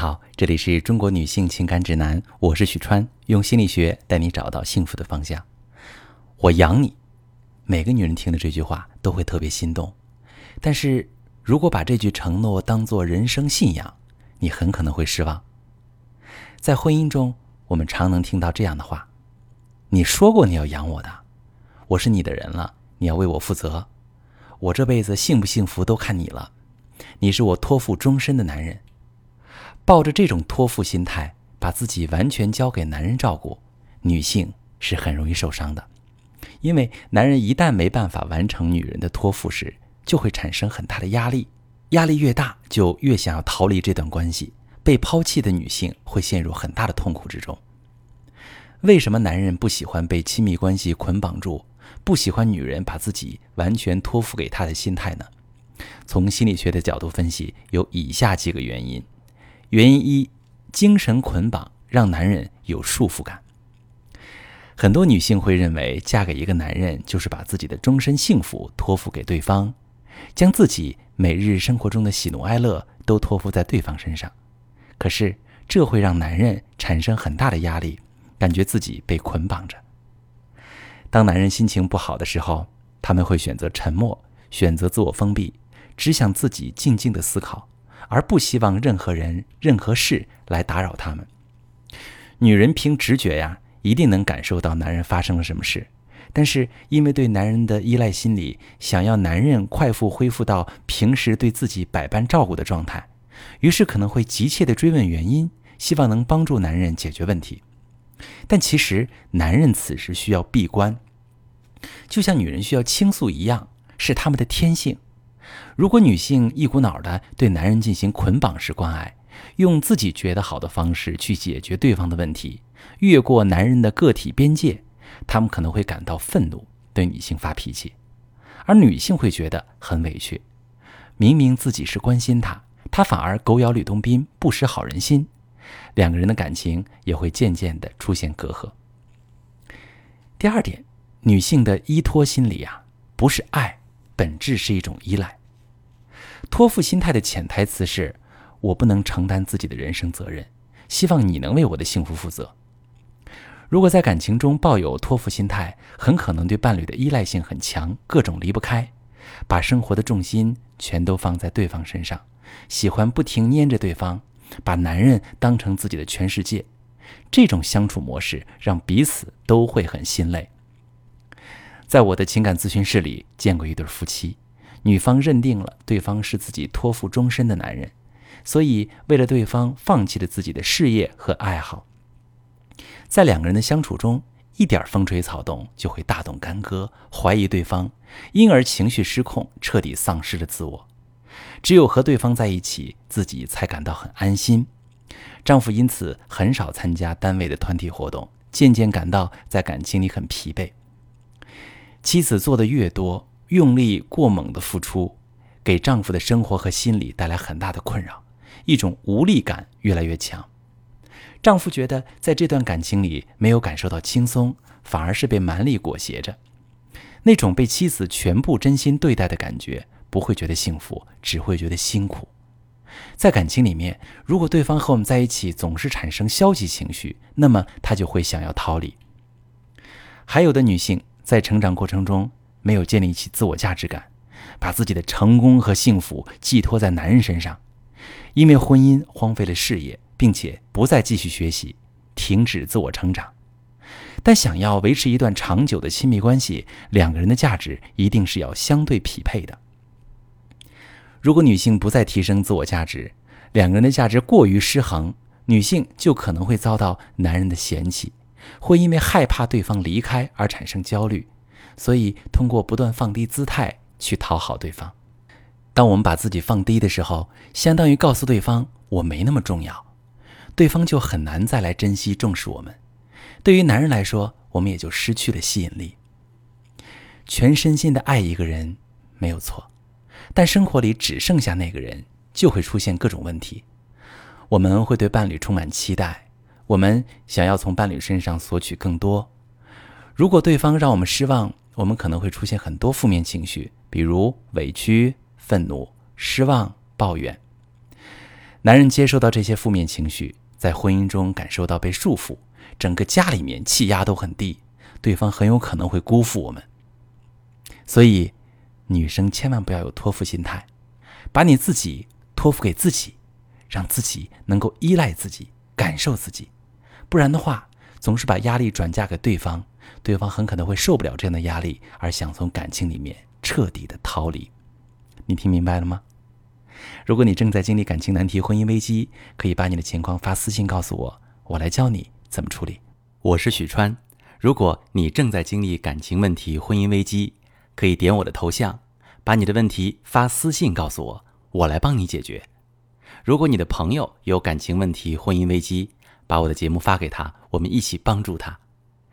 好，这里是中国女性情感指南，我是许川，用心理学带你找到幸福的方向。我养你，每个女人听的这句话都会特别心动。但是如果把这句承诺当做人生信仰，你很可能会失望。在婚姻中，我们常能听到这样的话：“你说过你要养我的，我是你的人了，你要为我负责。我这辈子幸不幸福都看你了，你是我托付终身的男人。”抱着这种托付心态，把自己完全交给男人照顾，女性是很容易受伤的。因为男人一旦没办法完成女人的托付时，就会产生很大的压力，压力越大，就越想要逃离这段关系。被抛弃的女性会陷入很大的痛苦之中。为什么男人不喜欢被亲密关系捆绑住，不喜欢女人把自己完全托付给他的心态呢？从心理学的角度分析，有以下几个原因。原因一，精神捆绑让男人有束缚感。很多女性会认为，嫁给一个男人就是把自己的终身幸福托付给对方，将自己每日生活中的喜怒哀乐都托付在对方身上。可是，这会让男人产生很大的压力，感觉自己被捆绑着。当男人心情不好的时候，他们会选择沉默，选择自我封闭，只想自己静静的思考。而不希望任何人、任何事来打扰他们。女人凭直觉呀，一定能感受到男人发生了什么事，但是因为对男人的依赖心理，想要男人快速恢复到平时对自己百般照顾的状态，于是可能会急切地追问原因，希望能帮助男人解决问题。但其实男人此时需要闭关，就像女人需要倾诉一样，是他们的天性。如果女性一股脑的对男人进行捆绑式关爱，用自己觉得好的方式去解决对方的问题，越过男人的个体边界，他们可能会感到愤怒，对女性发脾气，而女性会觉得很委屈。明明自己是关心他，他反而狗咬吕洞宾，不识好人心，两个人的感情也会渐渐的出现隔阂。第二点，女性的依托心理啊，不是爱，本质是一种依赖。托付心态的潜台词是：我不能承担自己的人生责任，希望你能为我的幸福负责。如果在感情中抱有托付心态，很可能对伴侣的依赖性很强，各种离不开，把生活的重心全都放在对方身上，喜欢不停粘着对方，把男人当成自己的全世界。这种相处模式让彼此都会很心累。在我的情感咨询室里见过一对夫妻。女方认定了对方是自己托付终身的男人，所以为了对方放弃了自己的事业和爱好。在两个人的相处中，一点风吹草动就会大动干戈，怀疑对方，因而情绪失控，彻底丧失了自我。只有和对方在一起，自己才感到很安心。丈夫因此很少参加单位的团体活动，渐渐感到在感情里很疲惫。妻子做的越多。用力过猛的付出，给丈夫的生活和心理带来很大的困扰，一种无力感越来越强。丈夫觉得在这段感情里没有感受到轻松，反而是被蛮力裹挟着。那种被妻子全部真心对待的感觉，不会觉得幸福，只会觉得辛苦。在感情里面，如果对方和我们在一起总是产生消极情绪，那么他就会想要逃离。还有的女性在成长过程中。没有建立起自我价值感，把自己的成功和幸福寄托在男人身上，因为婚姻荒废了事业，并且不再继续学习，停止自我成长。但想要维持一段长久的亲密关系，两个人的价值一定是要相对匹配的。如果女性不再提升自我价值，两个人的价值过于失衡，女性就可能会遭到男人的嫌弃，会因为害怕对方离开而产生焦虑。所以，通过不断放低姿态去讨好对方。当我们把自己放低的时候，相当于告诉对方我没那么重要，对方就很难再来珍惜重视我们。对于男人来说，我们也就失去了吸引力。全身心的爱一个人没有错，但生活里只剩下那个人，就会出现各种问题。我们会对伴侣充满期待，我们想要从伴侣身上索取更多。如果对方让我们失望，我们可能会出现很多负面情绪，比如委屈、愤怒、失望、抱怨。男人接受到这些负面情绪，在婚姻中感受到被束缚，整个家里面气压都很低，对方很有可能会辜负我们。所以，女生千万不要有托付心态，把你自己托付给自己，让自己能够依赖自己，感受自己。不然的话，总是把压力转嫁给对方，对方很可能会受不了这样的压力，而想从感情里面彻底的逃离。你听明白了吗？如果你正在经历感情难题、婚姻危机，可以把你的情况发私信告诉我，我来教你怎么处理。我是许川。如果你正在经历感情问题、婚姻危机，可以点我的头像，把你的问题发私信告诉我，我来帮你解决。如果你的朋友有感情问题、婚姻危机，把我的节目发给他，我们一起帮助他。